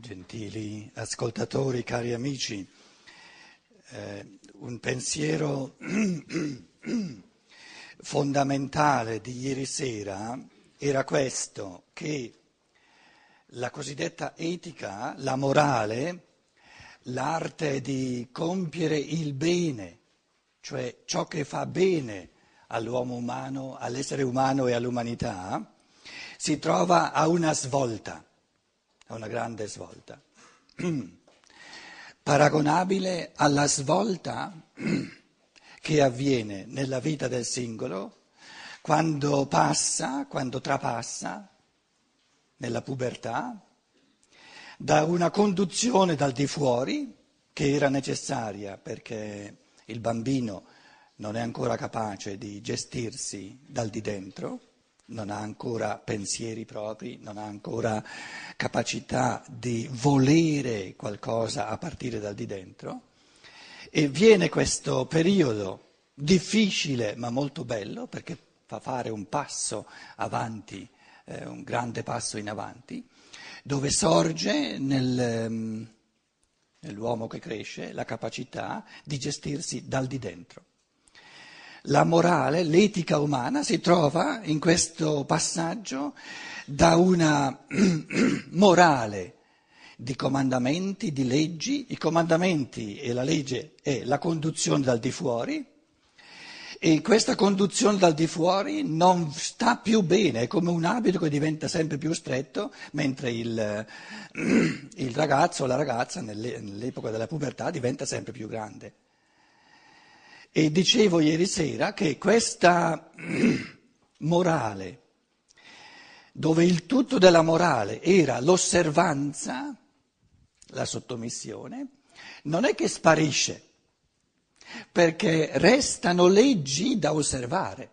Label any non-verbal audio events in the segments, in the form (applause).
Gentili ascoltatori, cari amici, eh, un pensiero (clears throat) fondamentale di ieri sera era questo, che la cosiddetta etica, la morale, l'arte di compiere il bene, cioè ciò che fa bene all'uomo umano, all'essere umano e all'umanità, si trova a una svolta, a una grande svolta, (clears throat) paragonabile alla svolta (clears throat) che avviene nella vita del singolo quando passa, quando trapassa nella pubertà, da una conduzione dal di fuori, che era necessaria perché il bambino non è ancora capace di gestirsi dal di dentro, non ha ancora pensieri propri, non ha ancora capacità di volere qualcosa a partire dal di dentro, e viene questo periodo difficile ma molto bello perché fa fare un passo avanti, eh, un grande passo in avanti, dove sorge nel, ehm, nell'uomo che cresce la capacità di gestirsi dal di dentro. La morale, l'etica umana si trova in questo passaggio da una (clears throat) morale di comandamenti, di leggi, i comandamenti e la legge è la conduzione dal di fuori, e questa conduzione dal di fuori non sta più bene, è come un abito che diventa sempre più stretto, mentre il, (clears throat) il ragazzo o la ragazza nell'epoca della pubertà diventa sempre più grande. E dicevo ieri sera che questa (clears throat) morale, dove il tutto della morale era l'osservanza, la sottomissione, non è che sparisce perché restano leggi da osservare.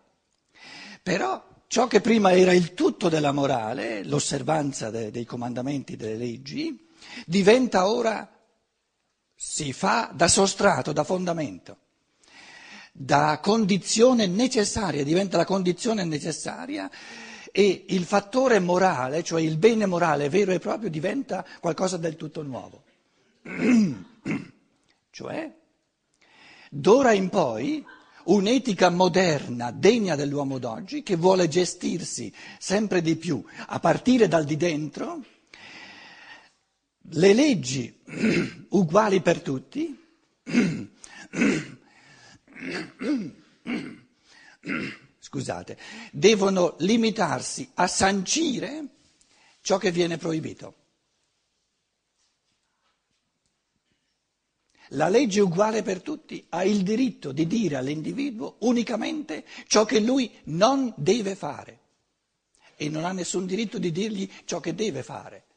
Però ciò che prima era il tutto della morale, l'osservanza de- dei comandamenti, delle leggi, diventa ora, si fa da sostrato, da fondamento, da condizione necessaria, diventa la condizione necessaria e il fattore morale, cioè il bene morale vero e proprio, diventa qualcosa del tutto nuovo. (clears throat) cioè D'ora in poi un'etica moderna degna dell'uomo d'oggi che vuole gestirsi sempre di più a partire dal di dentro, le leggi (clears throat) uguali per tutti, (clears throat) scusate, devono limitarsi a sancire ciò che viene proibito. La legge uguale per tutti ha il diritto di dire all'individuo unicamente ciò che lui non deve fare e non ha nessun diritto di dirgli ciò che deve fare.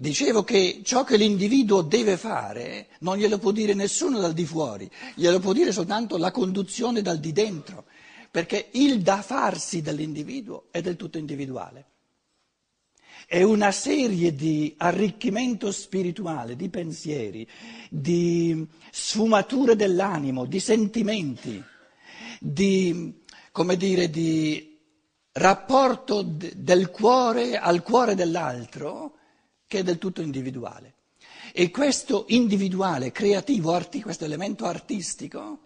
Dicevo che ciò che l'individuo deve fare non glielo può dire nessuno dal di fuori, glielo può dire soltanto la conduzione dal di dentro, perché il da farsi dell'individuo è del tutto individuale. È una serie di arricchimento spirituale, di pensieri, di sfumature dell'animo, di sentimenti, di, come dire, di rapporto del cuore al cuore dell'altro che è del tutto individuale. E questo individuale, creativo, arti, questo elemento artistico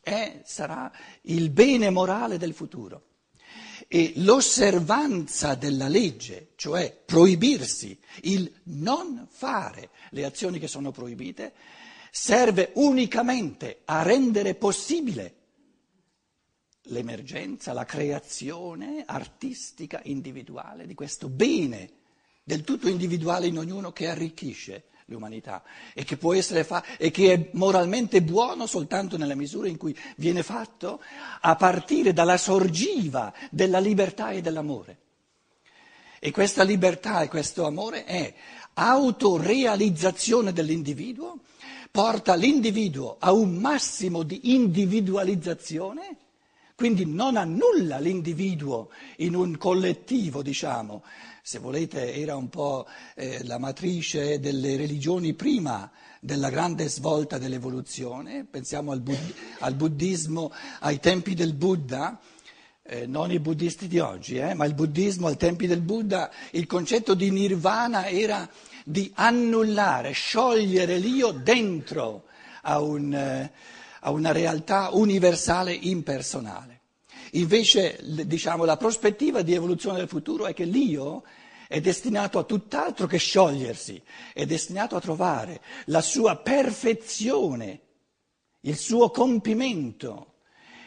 è, sarà il bene morale del futuro e l'osservanza della legge, cioè proibirsi, il non fare le azioni che sono proibite, serve unicamente a rendere possibile l'emergenza, la creazione artistica individuale di questo bene del tutto individuale in ognuno che arricchisce l'umanità e che fa- e che è moralmente buono soltanto nella misura in cui viene fatto a partire dalla sorgiva della libertà e dell'amore. E questa libertà e questo amore è autorealizzazione dell'individuo, porta l'individuo a un massimo di individualizzazione, quindi non annulla l'individuo in un collettivo, diciamo, se volete era un po' eh, la matrice delle religioni prima della grande svolta dell'evoluzione, pensiamo al, bud- al buddismo ai tempi del Buddha, eh, non i buddisti di oggi, eh, ma il buddismo ai tempi del Buddha, il concetto di nirvana era di annullare, sciogliere l'io dentro a, un, eh, a una realtà universale impersonale. Invece, diciamo, la prospettiva di evoluzione del futuro è che l'io è destinato a tutt'altro che sciogliersi, è destinato a trovare la sua perfezione, il suo compimento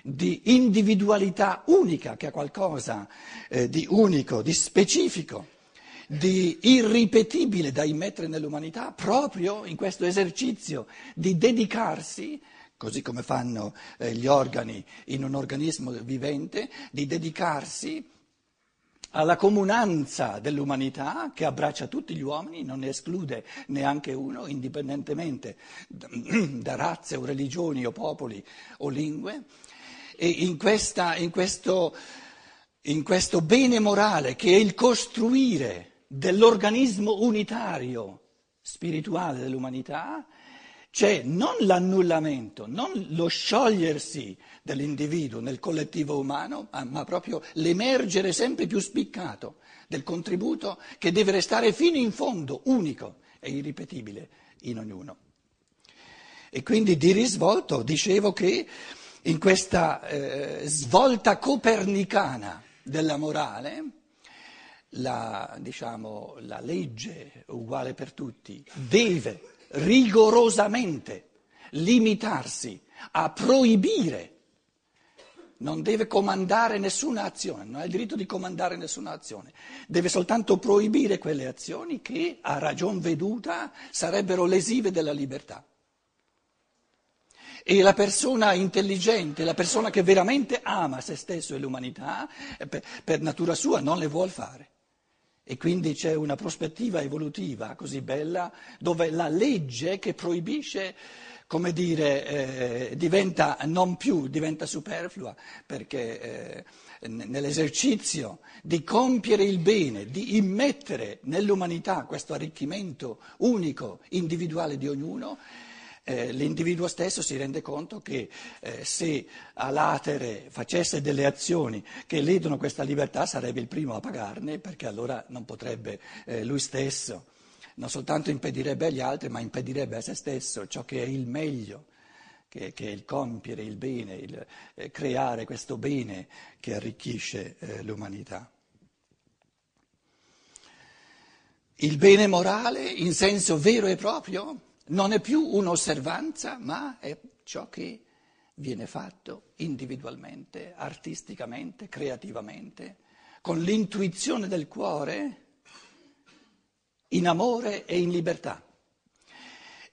di individualità unica, che ha qualcosa eh, di unico, di specifico, di irripetibile da immettere nell'umanità, proprio in questo esercizio di dedicarsi così come fanno eh, gli organi in un organismo vivente, di dedicarsi alla comunanza dell'umanità che abbraccia tutti gli uomini, non ne esclude neanche uno, indipendentemente (clears throat) da razze o religioni o popoli o lingue, e in, questa, in, questo, in questo bene morale che è il costruire dell'organismo unitario spirituale dell'umanità, c'è non l'annullamento, non lo sciogliersi dell'individuo nel collettivo umano, ma proprio l'emergere sempre più spiccato del contributo che deve restare fino in fondo unico e irripetibile in ognuno. E quindi di risvolto dicevo che in questa eh, svolta copernicana della morale, la, diciamo, la legge uguale per tutti deve rigorosamente limitarsi a proibire, non deve comandare nessuna azione, non ha il diritto di comandare nessuna azione, deve soltanto proibire quelle azioni che a ragion veduta sarebbero lesive della libertà. E la persona intelligente, la persona che veramente ama se stesso e l'umanità, per, per natura sua non le vuol fare. E quindi c'è una prospettiva evolutiva così bella dove la legge che proibisce, come dire, eh, diventa non più, diventa superflua, perché eh, nell'esercizio di compiere il bene, di immettere nell'umanità questo arricchimento unico, individuale di ognuno, eh, l'individuo stesso si rende conto che eh, se a latere facesse delle azioni che ledono questa libertà sarebbe il primo a pagarne perché allora non potrebbe eh, lui stesso, non soltanto impedirebbe agli altri ma impedirebbe a se stesso ciò che è il meglio che, è il compiere il bene, il eh, creare questo bene che arricchisce eh, l'umanità. Il bene morale in senso vero e proprio non è più un'osservanza, ma è ciò che viene fatto individualmente, artisticamente, creativamente, con l'intuizione del cuore, in amore e in libertà.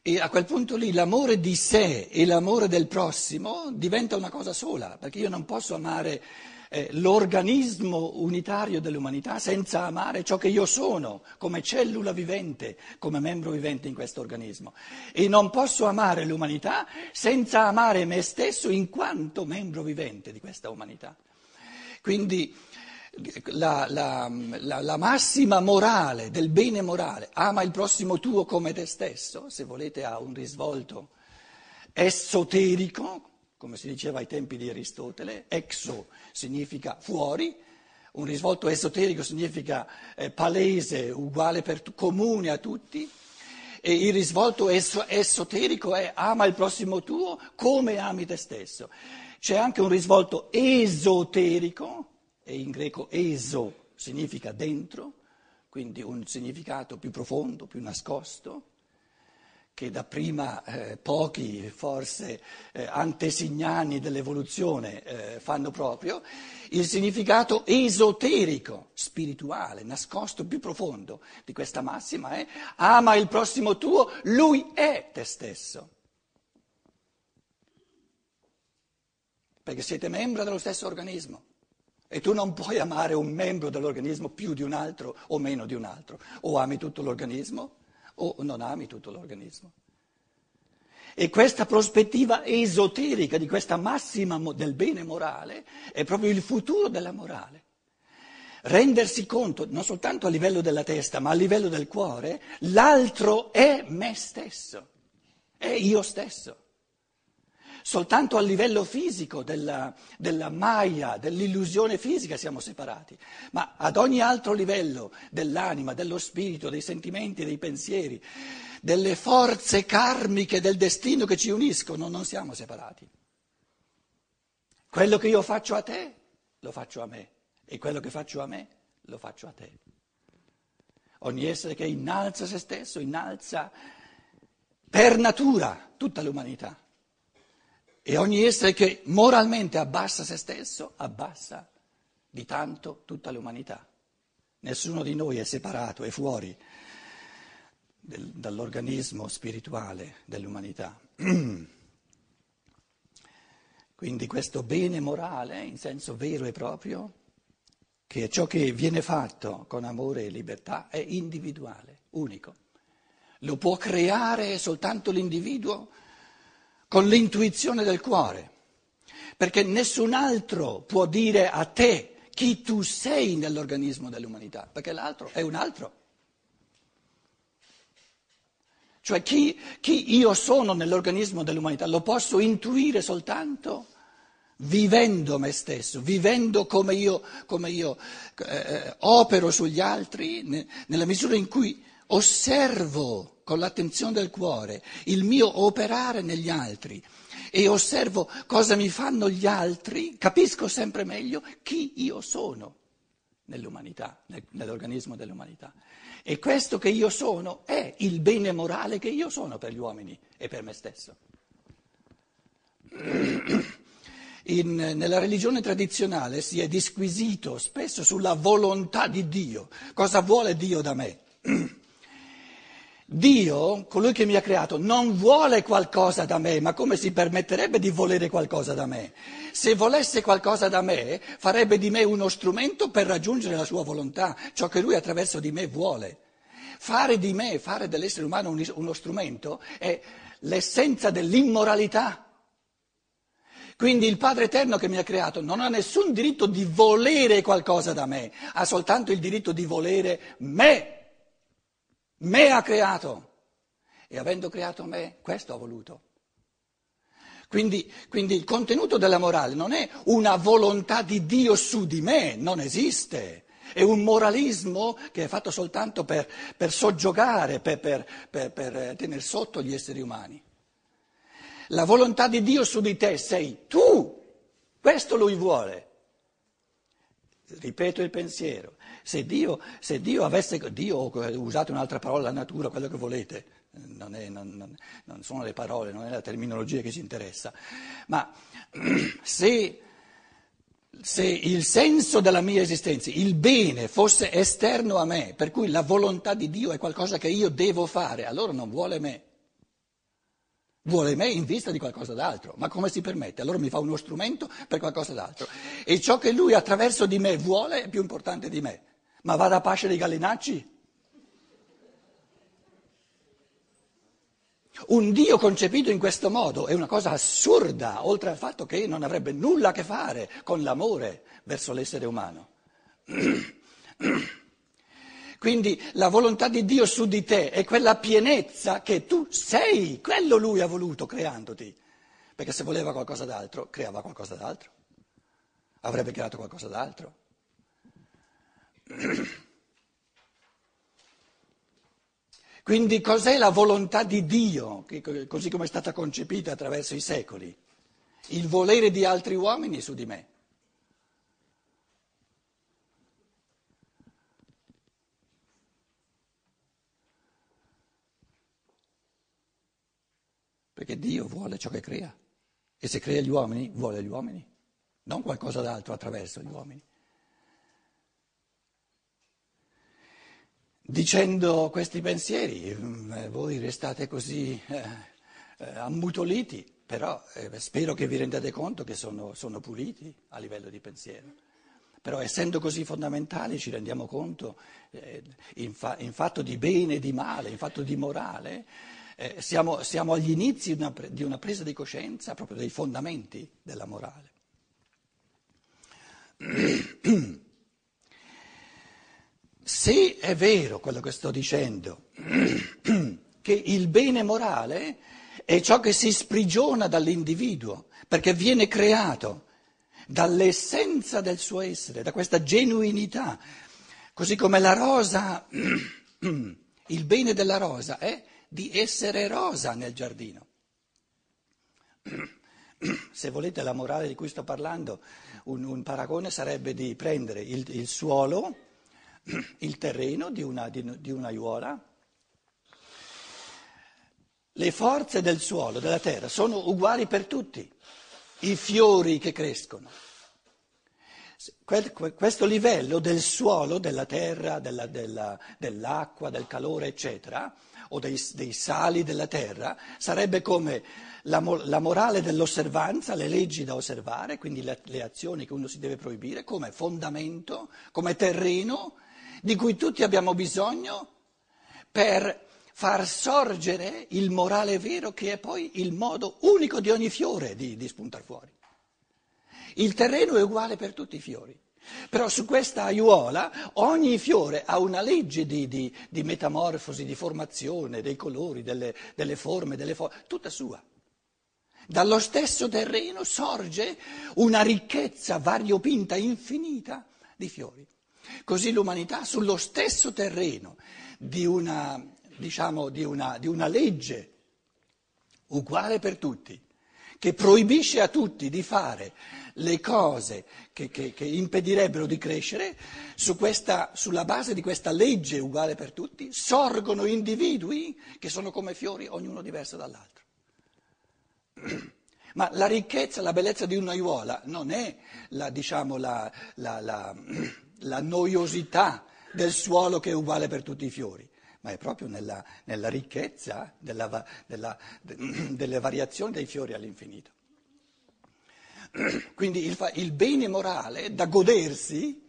E a quel punto lì l'amore di sé e l'amore del prossimo diventa una cosa sola, perché io non posso amare eh, l'organismo unitario dell'umanità senza amare ciò che io sono come cellula vivente, come membro vivente in questo organismo. E non posso amare l'umanità senza amare me stesso in quanto membro vivente di questa umanità. Quindi la, la, la, la, massima morale del bene morale, ama il prossimo tuo come te stesso, se volete ha un risvolto esoterico, come si diceva ai tempi di Aristotele, exo significa fuori, un risvolto esoterico significa eh, palese, uguale, per, comune a tutti, e il risvolto es- esoterico è ama il prossimo tuo come ami te stesso. C'è anche un risvolto esoterico, e in greco eso significa dentro, quindi un significato più profondo, più nascosto che dapprima eh, pochi, forse eh, antesignani dell'evoluzione eh, fanno proprio, il significato esoterico, spirituale, nascosto, più profondo di questa massima è ama il prossimo tuo, lui è te stesso. Perché siete membro dello stesso organismo. E tu non puoi amare un membro dell'organismo più di un altro o meno di un altro. O ami tutto l'organismo o non ami tutto l'organismo. E questa prospettiva esoterica di questa massima del bene morale è proprio il futuro della morale. Rendersi conto, non soltanto a livello della testa, ma a livello del cuore, l'altro è me stesso, è io stesso. Soltanto a livello fisico della, della Maya, dell'illusione fisica siamo separati, ma ad ogni altro livello dell'anima, dello spirito, dei sentimenti, dei pensieri, delle forze karmiche del destino che ci uniscono, non siamo separati. Quello che io faccio a te, lo faccio a me, e quello che faccio a me, lo faccio a te. Ogni essere che innalza se stesso, innalza per natura tutta l'umanità. E ogni essere che moralmente abbassa se stesso, abbassa di tanto tutta l'umanità. Nessuno di noi è separato, è fuori del, dall'organismo spirituale dell'umanità. (clears throat) Quindi questo bene morale, in senso vero e proprio, che è ciò che viene fatto con amore e libertà, è individuale, unico. Lo può creare soltanto l'individuo con l'intuizione del cuore, perché nessun altro può dire a te chi tu sei nell'organismo dell'umanità, perché l'altro è un altro. Cioè chi, chi io sono nell'organismo dell'umanità lo posso intuire soltanto vivendo me stesso, vivendo come io, come io eh, opero sugli altri, ne, nella misura in cui osservo con l'attenzione del cuore il mio operare negli altri e osservo cosa mi fanno gli altri, capisco sempre meglio chi io sono nell'umanità, nell'organismo dell'umanità. E questo che io sono è il bene morale che io sono per gli uomini e per me stesso. (clears throat) In, nella religione tradizionale si è disquisito spesso sulla volontà di Dio. Cosa vuole Dio da me? (clears throat) Dio, colui che mi ha creato, non vuole qualcosa da me, ma come si permetterebbe di volere qualcosa da me? Se volesse qualcosa da me, farebbe di me uno strumento per raggiungere la sua volontà, ciò che lui attraverso di me vuole. Fare di me, fare dell'essere umano uno strumento è l'essenza dell'immoralità. Quindi il Padre Eterno che mi ha creato non ha nessun diritto di volere qualcosa da me, ha soltanto il diritto di volere me me ha creato e avendo creato me, questo ha voluto. Quindi, quindi, il contenuto della morale non è una volontà di Dio su di me, non esiste. È un moralismo che è fatto soltanto per, per soggiogare, per, per, per tenere sotto gli esseri umani. La volontà di Dio su di te sei tu, questo lui vuole. Ripeto il pensiero, se Dio, se Dio avesse, Dio, usate un'altra parola, la natura, quello che volete, non, è, non, non, sono le parole, non è la terminologia che ci interessa, ma (clears throat) se, se il senso della mia esistenza, il bene fosse esterno a me, per cui la volontà di Dio è qualcosa che io devo fare, allora non vuole me. Vuole me in vista di qualcosa d'altro, ma come si permette? Allora mi fa uno strumento per qualcosa d'altro. E ciò che lui attraverso di me vuole è più importante di me. Ma vada a pascere i gallinacci? Un Dio concepito in questo modo è una cosa assurda, oltre al fatto che non avrebbe nulla a che fare con l'amore verso l'essere umano. (clears throat) Quindi la volontà di Dio su di te è quella pienezza che tu sei, quello lui ha voluto creandoti. Perché se voleva qualcosa d'altro, creava qualcosa d'altro. Avrebbe creato qualcosa d'altro. (clears throat) Quindi cos'è la volontà di Dio, così come è stata concepita attraverso i secoli? Il volere di altri uomini su di me. Perché Dio vuole ciò che crea. E se crea gli uomini, vuole gli uomini, non qualcosa d'altro attraverso gli uomini. Dicendo questi pensieri, mm, voi restate così eh, eh, ammutoliti, però eh, spero che vi rendete conto che sono, sono puliti a livello di pensiero. Però essendo così fondamentali ci rendiamo conto eh, in, fa, in, fatto di bene e di male, in fatto di morale, eh, siamo, siamo, agli inizi di una, di una presa di coscienza proprio dei fondamenti della morale. Se è vero quello che sto dicendo, che il bene morale è ciò che si sprigiona dall'individuo, perché viene creato dall'essenza del suo essere, da questa genuinità, così come la rosa, il bene della rosa è di essere rosa nel giardino. (clears throat) Se volete la morale di cui sto parlando, un, un paragone sarebbe di prendere il, il suolo, (clears throat) il terreno di, una, di, di un'aiuola, le forze del suolo, della terra, sono uguali per tutti, i fiori che crescono. Questo livello del suolo, della terra, della, della, dell'acqua, del calore, eccetera, o dei, dei, sali della terra, sarebbe come la, la, morale dell'osservanza, le leggi da osservare, quindi le, le azioni che uno si deve proibire, come fondamento, come terreno di cui tutti abbiamo bisogno per far sorgere il morale vero che è poi il modo unico di ogni fiore di, di spuntare fuori. Il terreno è uguale per tutti i fiori. Però su questa aiuola ogni fiore ha una legge di, di, di metamorfosi, di formazione, dei colori, delle, delle forme, delle forme, tutta sua. Dallo stesso terreno sorge una ricchezza variopinta, infinita di fiori. Così l'umanità sullo stesso terreno di una diciamo, di una, di una legge uguale per tutti, che proibisce a tutti di fare le cose che, che, che impedirebbero di crescere, su questa, sulla base di questa legge uguale per tutti, sorgono individui che sono come fiori, ognuno diverso dall'altro. (clears throat) Ma la ricchezza, la bellezza di un'aiuola non è la, diciamo, la, la, la (clears throat) noiosità del suolo che è uguale per tutti i fiori ma è proprio nella, nella ricchezza della, della, de, (clears throat) delle variazioni dei fiori all'infinito. (clears throat) Quindi il, il bene morale da godersi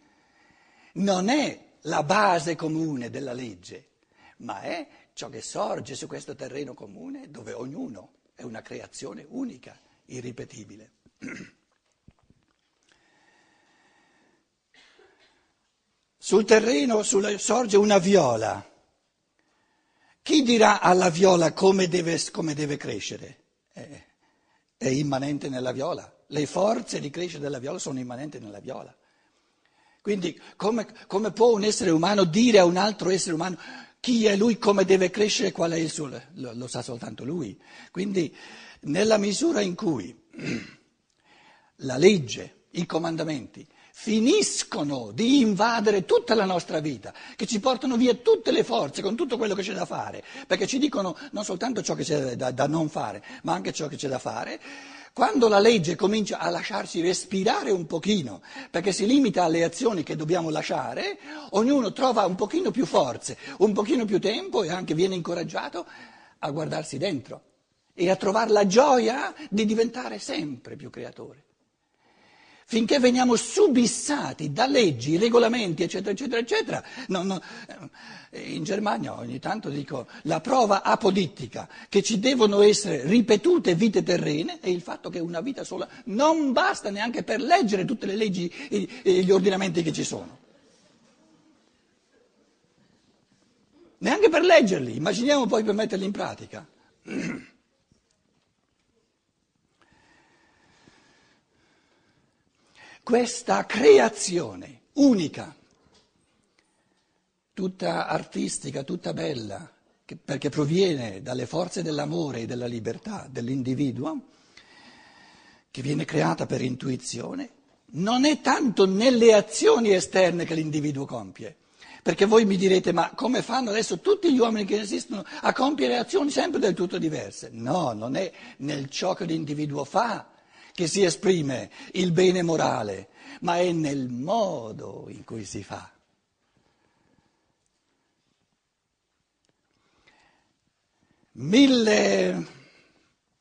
non è la base comune della legge, ma è ciò che sorge su questo terreno comune dove ognuno è una creazione unica, irripetibile. (clears throat) Sul terreno sorge una viola chi dirà alla viola come deve, come deve crescere? Eh, è immanente nella viola. Le forze di crescere della viola sono immanenti nella viola. Quindi come, come, può un essere umano dire a un altro essere umano chi è lui, come deve crescere, qual è il suo... Lo, lo sa soltanto lui. Quindi nella misura in cui (clears throat) la legge, i comandamenti finiscono di invadere tutta la nostra vita, che ci portano via tutte le forze con tutto quello che c'è da fare, perché ci dicono non soltanto ciò che c'è da, da non fare, ma anche ciò che c'è da fare. Quando la legge comincia a lasciarsi respirare un pochino, perché si limita alle azioni che dobbiamo lasciare, ognuno trova un pochino più forze, un pochino più tempo e anche viene incoraggiato a guardarsi dentro e a trovare la gioia di diventare sempre più creatore finché veniamo subissati da leggi, regolamenti, eccetera, eccetera, eccetera. No, no. In Germania ogni tanto dico la prova apodittica che ci devono essere ripetute vite terrene è il fatto che una vita sola non basta neanche per leggere tutte le leggi e gli ordinamenti che ci sono. Neanche per leggerli, immaginiamo poi per metterli in pratica. (clears throat) questa creazione unica, tutta artistica, tutta bella, che, perché proviene dalle forze dell'amore e della libertà dell'individuo, che viene creata per intuizione, non è tanto nelle azioni esterne che l'individuo compie. Perché voi mi direte, ma come fanno adesso tutti gli uomini che esistono a compiere azioni sempre del tutto diverse? No, non è nel ciò che l'individuo fa, che si esprime il bene morale, ma è nel modo in cui si fa. Mille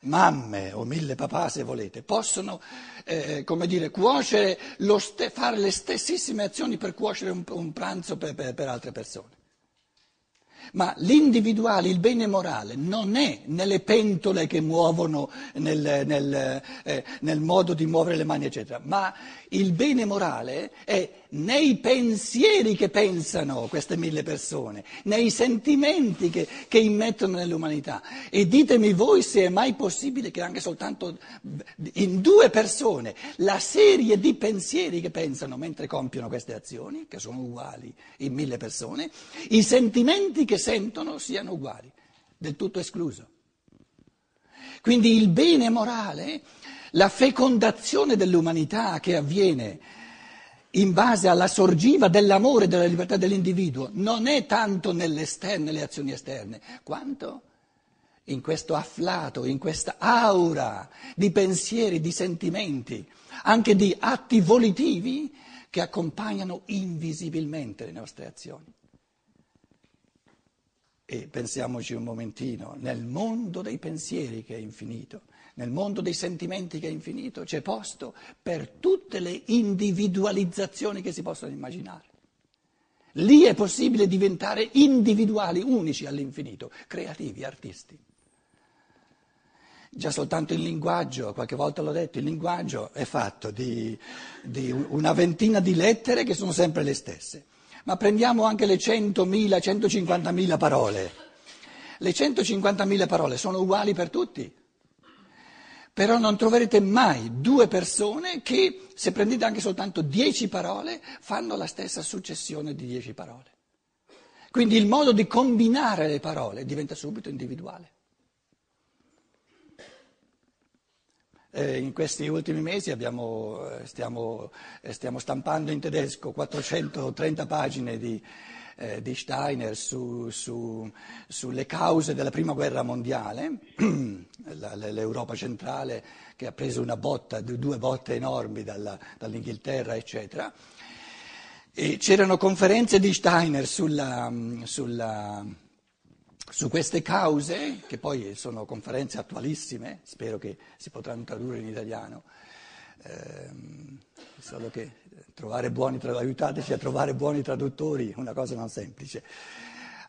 mamme o mille papà, se volete, possono, eh, come dire, cuocere, ste- fare le stessissime azioni per cuocere un, un pranzo per, per, per altre persone. Ma l'individuale, il bene morale, non è nelle pentole che muovono nel, nel, eh, nel, modo di muovere le mani, eccetera, il bene morale è nei pensieri che pensano queste mille persone, nei sentimenti che, che immettono nell'umanità. E ditemi voi se è mai possibile che anche soltanto in due persone la serie di pensieri che pensano mentre compiono queste azioni, che sono uguali in mille persone, i sentimenti che sentono siano uguali, del tutto escluso. Quindi il bene morale, la fecondazione dell'umanità che avviene in base alla sorgiva dell'amore e della libertà dell'individuo, non è tanto nelle azioni esterne, quanto in questo afflato, in questa aura di pensieri, di sentimenti, anche di atti volitivi che accompagnano invisibilmente le nostre azioni. E pensiamoci un momentino, nel mondo dei pensieri che è infinito, nel mondo dei sentimenti che è infinito, c'è posto per tutte le individualizzazioni che si possono immaginare. Lì è possibile diventare individuali, unici all'infinito, creativi, artisti. Già soltanto il linguaggio, qualche volta l'ho detto, il linguaggio è fatto di, di una ventina di lettere che sono sempre le stesse ma prendiamo anche le 100.000, 150.000 parole. Le 150.000 parole sono uguali per tutti. Però non troverete mai due persone che, se prendete anche soltanto 10 parole, fanno la stessa successione di 10 parole. Quindi il modo di combinare le parole diventa subito individuale. Eh, in questi ultimi mesi abbiamo, eh, stiamo, eh, stiamo, stampando in tedesco 430 pagine di, eh, di Steiner su, su, sulle cause della prima guerra mondiale, (clears throat) l'Europa centrale che ha preso botta, due botte enormi dalla, dall'Inghilterra, eccetera. E c'erano conferenze di Steiner sulla, sulla su queste cause, che poi sono conferenze attualissime, spero che si potranno tradurre in italiano, solo che trovare buoni, aiutateci a trovare buoni traduttori, una cosa non semplice.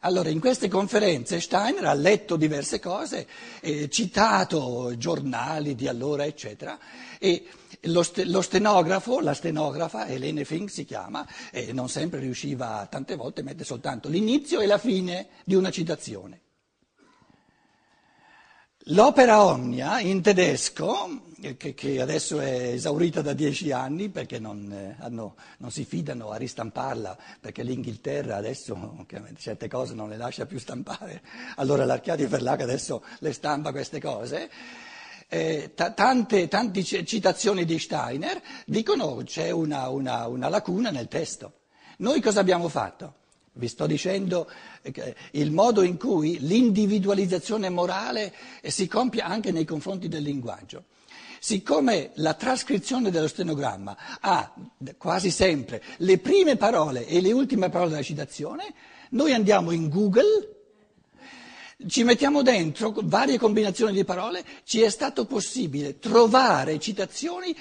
Allora, in queste conferenze Steiner ha letto diverse cose, eh, citato giornali di allora, eccetera, e lo, st- lo, stenografo, la stenografa, Helene Fink si chiama, e non sempre riusciva, tante volte mette soltanto l'inizio e la fine di una citazione. L'opera Omnia in tedesco, che, che, adesso è esaurita da dieci anni perché non, eh, hanno, non, si fidano a ristamparla, perché l'Inghilterra adesso certe cose non le lascia più stampare, allora l'Archiadi Verlag adesso le stampa queste cose. Eh, t- tante, tante, citazioni di Steiner dicono c'è una, una, una lacuna nel testo. Noi cosa abbiamo fatto? Vi sto dicendo il modo in cui l'individualizzazione morale si compie anche nei confronti del linguaggio. Siccome la trascrizione dello stenogramma ha quasi sempre le prime parole e le ultime parole della citazione, noi andiamo in Google, ci mettiamo dentro varie combinazioni di parole, ci è stato possibile trovare citazioni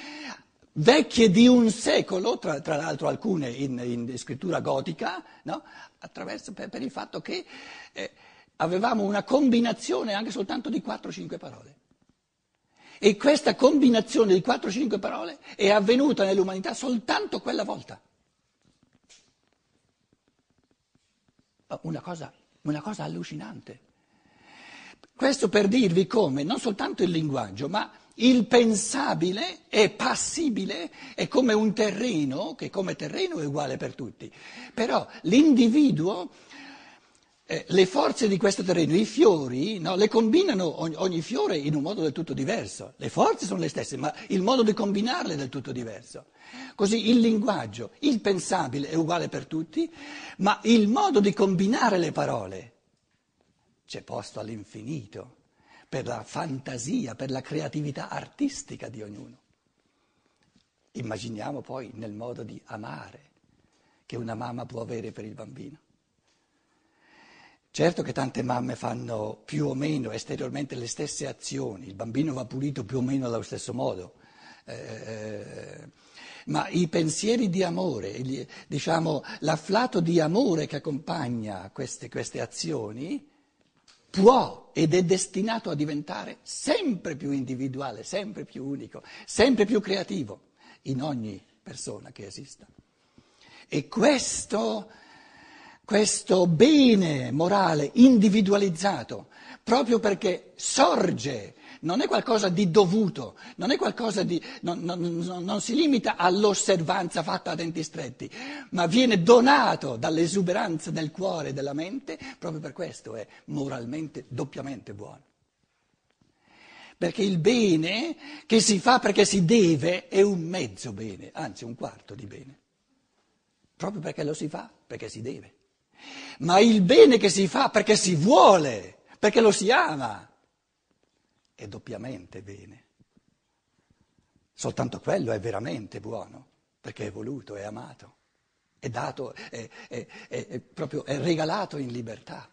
vecchie di un secolo, tra, tra l'altro alcune in, in scrittura gotica, no? per, per, il fatto che eh, avevamo una combinazione anche soltanto di 4-5 parole. E questa combinazione di 4-5 parole è avvenuta nell'umanità soltanto quella volta. Una cosa, una cosa allucinante. Questo per dirvi come non soltanto il linguaggio, ma il pensabile è passibile, è come un terreno, che come terreno è uguale per tutti. Però l'individuo, eh, le forze di questo terreno, i fiori, no, le combinano ogni, ogni, fiore in un modo del tutto diverso. Le forze sono le stesse, ma il modo di combinarle è del tutto diverso. Così il linguaggio, il pensabile è uguale per tutti, ma il modo di combinare le parole c'è posto all'infinito per la fantasia, per la creatività artistica di ognuno. Immaginiamo poi nel modo di amare che una mamma può avere per il bambino. Certo che tante mamme fanno più o meno esteriormente le stesse azioni, il bambino va pulito più o meno allo stesso modo, eh, ma i pensieri di amore, diciamo l'afflato di amore che accompagna queste, queste azioni, può ed è destinato a diventare sempre più individuale, sempre più unico, sempre più creativo in ogni persona che esista. E questo, questo bene morale individualizzato, proprio perché sorge, non è qualcosa di dovuto, non, è qualcosa di, non, non, non si limita all'osservanza fatta a denti stretti, ma viene donato dall'esuberanza del cuore e della mente, proprio per questo è moralmente doppiamente buono. Perché il bene che si fa perché si deve è un mezzo bene, anzi un quarto di bene. Proprio perché lo si fa, perché si deve. Ma il bene che si fa perché si vuole, perché lo si ama, è doppiamente bene. Soltanto quello è veramente buono, perché è voluto, è amato, è dato, è, è, è, proprio, è regalato in libertà.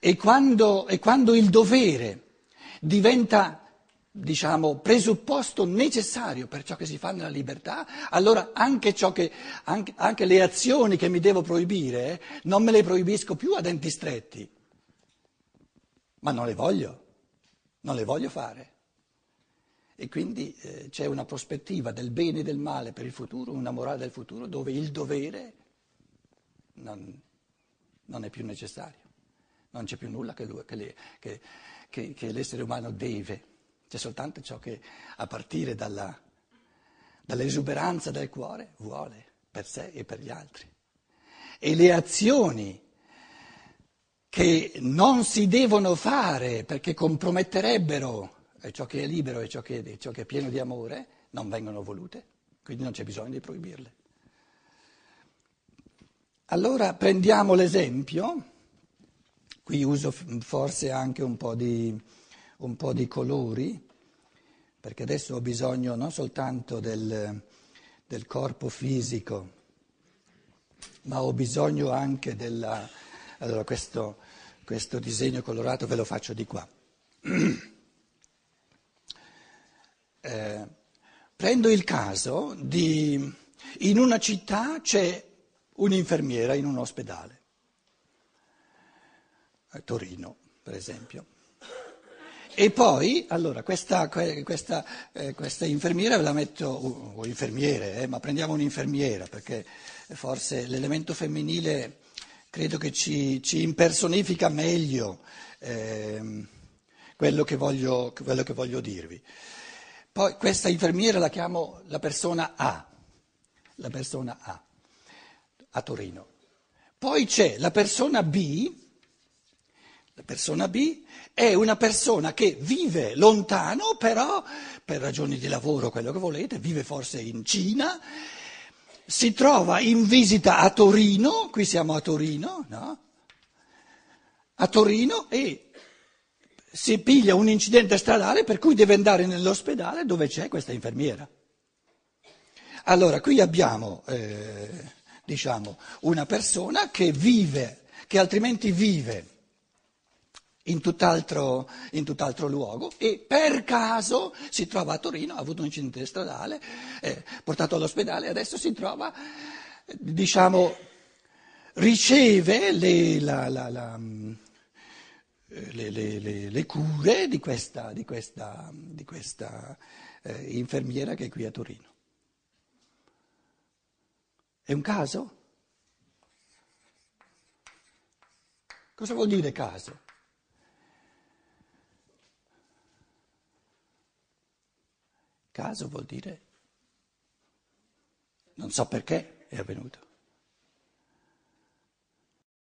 E quando, e quando il dovere diventa, diciamo, presupposto necessario per ciò che si fa nella libertà, allora anche, che, anche, anche le azioni che mi devo proibire non me le proibisco più a denti stretti, ma non le voglio, non le voglio fare. E quindi eh, c'è una prospettiva del bene e del male per il futuro, una morale del futuro dove il dovere non, non è più necessario, non c'è più nulla che, lui, che, le, che, che, l'essere umano deve, c'è soltanto ciò che a partire dalla, dall'esuberanza del cuore vuole per sé e per gli altri. E le azioni che non si devono fare perché comprometterebbero ciò che è libero e ciò che, ciò che è pieno di amore, non vengono volute, quindi non c'è bisogno di proibirle. Allora prendiamo l'esempio, qui uso forse anche un po' di, un po di colori, perché adesso ho bisogno non soltanto del, del corpo fisico, ma ho bisogno anche della allora questo, questo disegno colorato ve lo faccio di qua. (clears throat) Eh, prendo il caso di in una città c'è un'infermiera in un ospedale, a Torino per esempio. E poi, allora, questa, questa, eh, questa infermiera ve la metto, o infermiere, eh, ma prendiamo un'infermiera perché forse l'elemento femminile credo che ci, ci impersonifica meglio eh, quello, che voglio, quello che voglio dirvi. Poi questa infermiera la chiamo la persona A, la persona A, a Torino. Poi c'è la persona B, la persona B è una persona che vive lontano, però per ragioni di lavoro, quello che volete, vive forse in Cina si trova in visita a Torino, qui siamo a Torino, no? A Torino e si piglia un incidente stradale per cui deve andare nell'ospedale dove c'è questa infermiera. Allora, qui abbiamo, eh, diciamo, una persona che vive, che altrimenti vive in tutt'altro, in tutt'altro, luogo e per caso si trova a Torino, ha avuto un incidente stradale, è portato all'ospedale e adesso si trova, diciamo, riceve le, la, la, la, le, le cure di questa, di questa, di questa eh, infermiera che è qui a Torino. È un caso? Cosa vuol dire caso? Caso vuol dire non so perché è avvenuto.